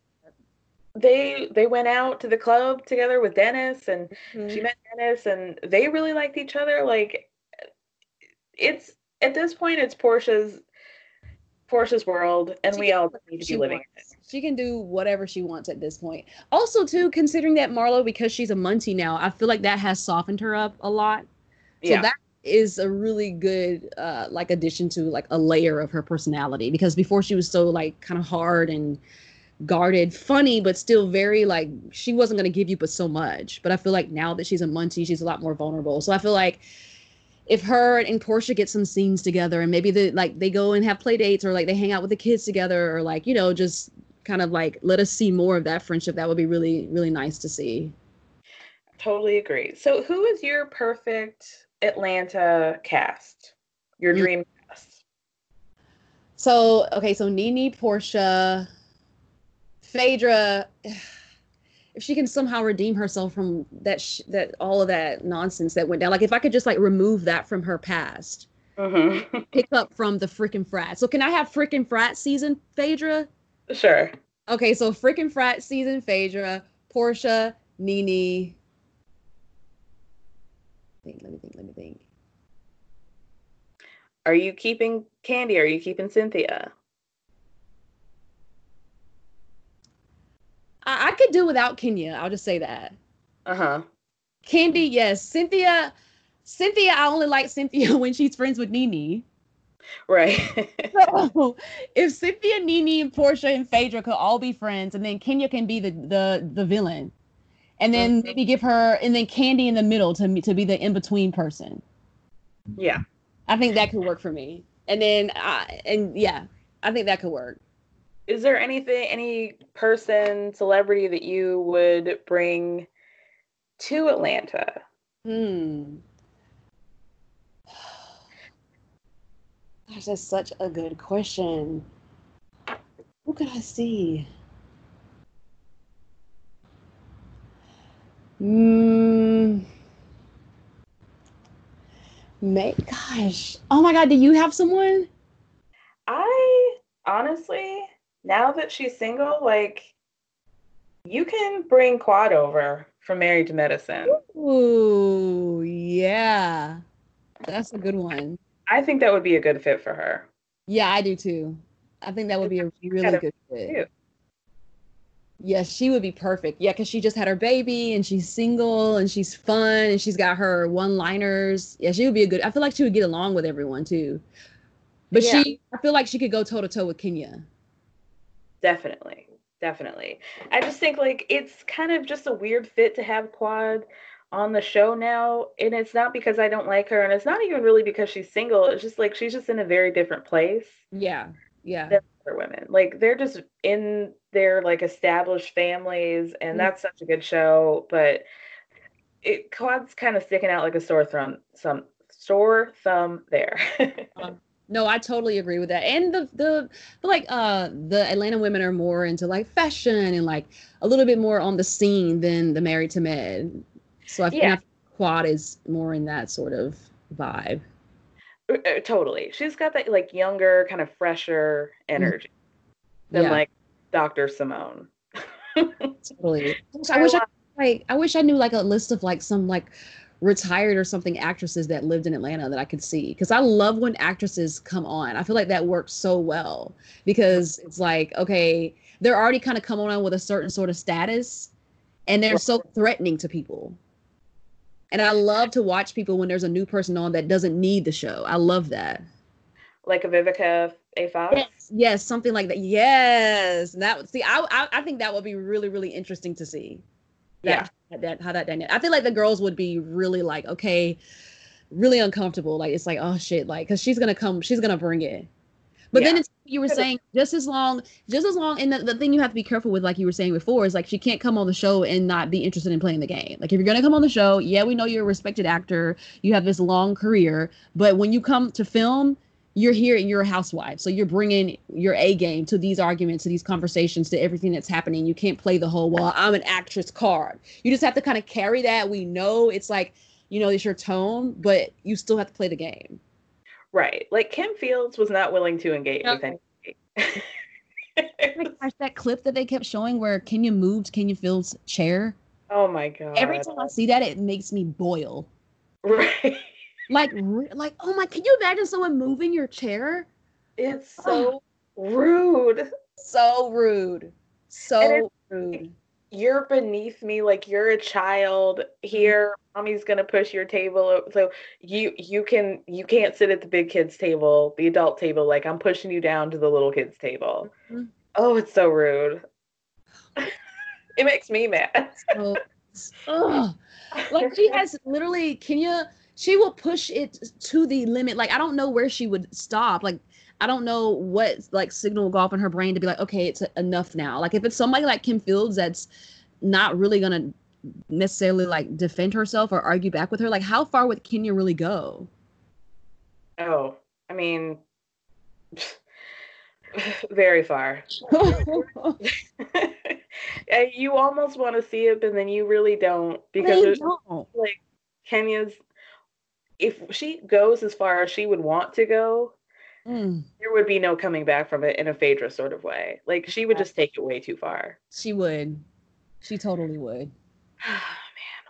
they they went out to the club together with Dennis and Mm-hmm. she met Dennis and they really liked each other. Like it's at this point it's Porsha's Porsha's world and She we all need to be living in it. She can do whatever she wants at this point. Also, too, considering that Marlo, because she's a Muncie now, I feel like that has softened her up a lot. So Yeah. that is a really good uh like addition to like a layer of her personality because before she was so like kind of hard and guarded, funny, but still very like she wasn't gonna give you but so much. But I feel like now that she's a Muncie, she's a lot more vulnerable. So I feel like if her and Porsha get some scenes together and maybe they like they go and have play dates or like they hang out with the kids together or like, you know, just kind of like let us see more of that friendship, that would be really, really nice to see. Totally agree. So who is your perfect Atlanta cast? Your dream cast? So okay, so Nene, Porsha, Phaedra, if she can somehow redeem herself from that sh- that all of that nonsense that went down, like if I could just like remove that from her past, Mm-hmm. pick up from the freaking frat. So can I have freaking frat season, Phaedra? sure. Okay, so freaking frat season, Phaedra, Porsha, Nene. Think, let me think, let me think. Are you keeping Kandi? Are you keeping Cynthia? I, I could do without Kenya. I'll just say that. Uh huh. Kandi, yes. Cynthia, Cynthia, I only like Cynthia when she's friends with Nene. Right. so if Cynthia, Nene, and Porsha and Phaedra could all be friends, and then Kenya can be the the the villain, and then Mhm. maybe give her, and then Kandi in the middle to me to be the in between person. yeah. I think that could work for me. And then, I, and yeah, I think that could work. Is there anything, any person, celebrity that you would bring to Atlanta? Hmm. Gosh, that's such a good question. Who could I see? Hmm. May gosh. Oh my God, do you have someone? I honestly, now that she's single, like you can bring Quad over from Married to Medicine. Ooh, yeah. That's a good one. I think that would be a good fit for her. Yeah, I do too. I think that would be a really good fit. too. Yeah, she would be perfect. Yeah, because she just had her baby and she's single and she's fun and she's got her one liners. Yeah, she would be a good. I feel like she would get along with everyone too. But Yeah. she, I feel like she could go toe to toe with Kenya. Definitely. Definitely. I just think like it's kind of just a weird fit to have Quad on the show now. And it's not because I don't like her, and it's not even really because she's single. It's just like she's just in a very different place Yeah, yeah. than other women. Like they're just in their like established families, and Mhm. that's such a good show. But it Quad's kind of sticking out like a sore thumb some sore thumb there. No, I totally agree with that. And the the like uh the Atlanta women are more into like fashion and like a little bit more on the scene than the Married to Med. So I think Yeah. Quad is more in that sort of vibe. Uh, uh, totally. She's got that like younger, kind of fresher energy than Yeah. like Dr. Simone. Totally. I wish I like I wish I knew like a list of like some like retired or something actresses that lived in Atlanta that I could see because I love when actresses come on. I feel like that works so well because it's like okay, they're already kind of coming on with a certain sort of status and they're so threatening to people. And I love to watch people when there's a new person on that doesn't need the show. I love that. Like a Vivica A. Fox. Yes, yes, something like that. Yes, and that see. I, I I think that would be really really interesting to see. That, that, that how that dynamic. I feel like the girls would be really like okay, really uncomfortable. Like it's like oh shit, like because she's gonna come, she's gonna bring it. But then it's you were saying just as long, just as long, and the, the thing you have to be careful with, like you were saying before, is like she can't come on the show and not be interested in playing the game. Like if you're gonna come on the show, yeah, we know you're a respected actor, you have this long career, but when you come to film, you're here and you're a housewife, so you're bringing your A game to these arguments, to these conversations, to everything that's happening. You can't play the whole well, I'm an actress card. You just have to kind of carry that. We know it's like you know it's your tone, but you still have to play the game. Right. Like Kim Fields was not willing to engage No. with anything. Oh my gosh, that clip that they kept showing where Kenya moved Kenya Fields' chair. Oh my god. Every time I see that, it makes me boil. Right. Like, like, oh my! Can you imagine someone moving your chair? It's so rude. So rude. So rude. You're beneath me like you're a child. Here, mommy's gonna push your table. So you you can you can't sit at the big kids table, the adult table. Like I'm pushing you down to the little kids table. Mhm. Oh, it's so rude. it makes me mad. So. Like she has literally Kenya. She will push it to the limit. Like I don't know where she would stop. Like I don't know what like signal will go off in her brain to be like, okay, it's enough now. Like if it's somebody like Kim Fields that's not really gonna necessarily like defend herself or argue back with her, like how far would Kenya really go? Oh, I mean, very far. You almost want to see it, but then you really don't because They there's don't. like Kenya's. If she goes as far as she would want to go, Mm, there would be no coming back from it in a Phaedra sort of way. Like she would just take it way too far. she would. She totally would. Oh, man.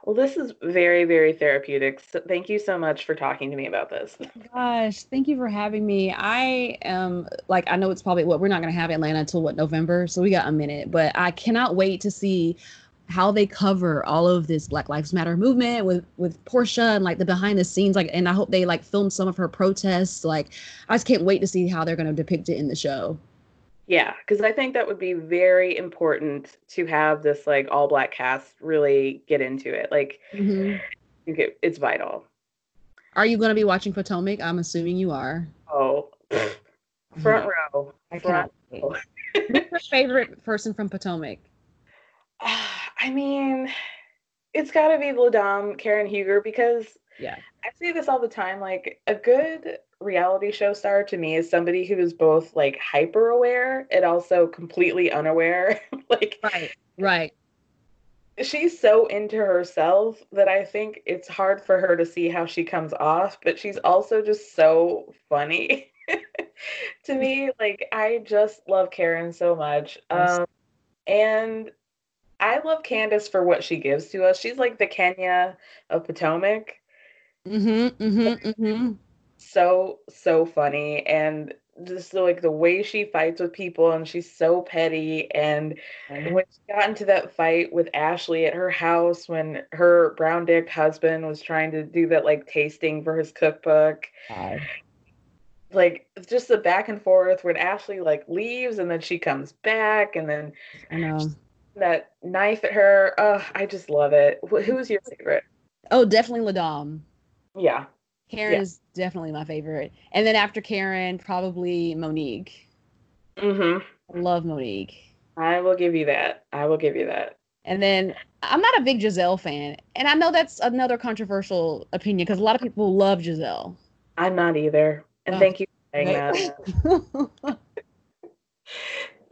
Well, this is very, very therapeutic. So thank you so much for talking to me about this. Gosh, thank you for having me. I am like, I know it's probably what we're not going to have Atlanta until what November, so we got a minute, but I cannot wait to see how they cover all of this Black Lives Matter movement with with Porsha and like the behind the scenes like and I hope they like film some of her protests like I just can't wait to see how they're going to depict it in the show. Yeah, because I think that would be very important to have this like all black cast really get into it. Like, Mhm. you get, it's vital. Are you going to be watching Potomac? I'm assuming you are. Oh, front row. I Front cannot row. Who's your favorite person from Potomac? I mean, it's got to be La Dame Karen Huger because Yeah. I say this all the time. Like a good reality show star to me is somebody who is both like hyper aware and also completely unaware. like Right. Right. she's so into herself that I think it's hard for her to see how she comes off, but she's also just so funny. to me, like I just love Karen so much. Um and I love Candiace for what she gives to us. She's like the Kenya of Potomac. Mm-hmm. Mm-hmm. Mm-hmm. So, so funny. And just like the way she fights with people and she's so petty. And when she got into that fight with Ashley at her house when her brown dick husband was trying to do that like tasting for his cookbook. Like just the back and forth when Ashley like leaves and then she comes back and then I know. That knife at her. Uh, I just love it. Wh- Who's your favorite? Oh, definitely La Dame. Yeah. Karen Yeah. is definitely my favorite. And then after Karen, probably Monique. Mm-hmm. I love Monique. I will give you that. I will give you that. And then I'm not a big Gizelle fan. And I know that's another controversial opinion because a lot of people love Gizelle. I'm not either. And Oh, thank you for saying that.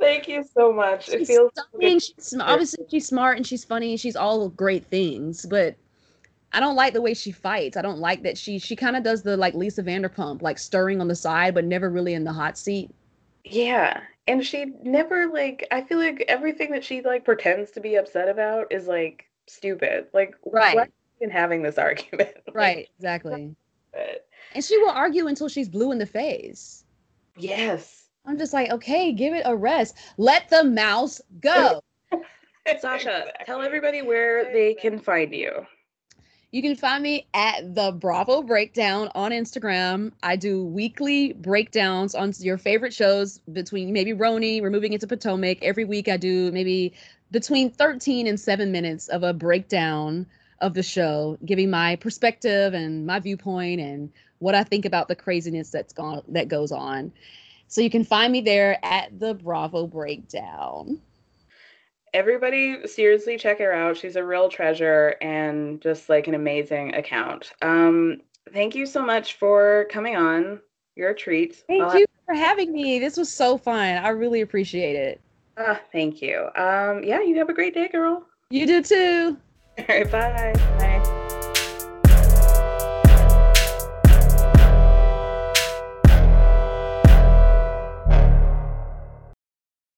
Thank you so much. It feels stunning. She's obviously she's smart and she's funny and she's all great things, but I don't like the way she fights. I don't like that she she kind of does the like Lisa Vanderpump, like stirring on the side, but never really in the hot seat. Yeah. And she never like I feel like everything that she like pretends to be upset about is like stupid. Like Right. why even having this argument? Right, exactly. And she will argue until she's blue in the face. yes. I'm just like, okay, give it a rest. Let the mouse go. Sasha, tell everybody where they can find you. You can find me at the Bravo Breakdown on Instagram. I do weekly breakdowns on your favorite shows between maybe RHONY, we're moving into Potomac. Every week I do maybe between 13 and 7 minutes of a breakdown of the show, giving my perspective and my viewpoint and what I think about the craziness that's gone that goes on. So you can find me there at the Bravo Breakdown. Everybody seriously check her out. She's a real treasure and just like an amazing account. Um thank you so much for coming on. You're a treat. Thank I'll you for having me. This was so fun. I really appreciate it. have- ah, thank you. Um yeah, you have a great day, girl. You do too. All right, bye. Bye.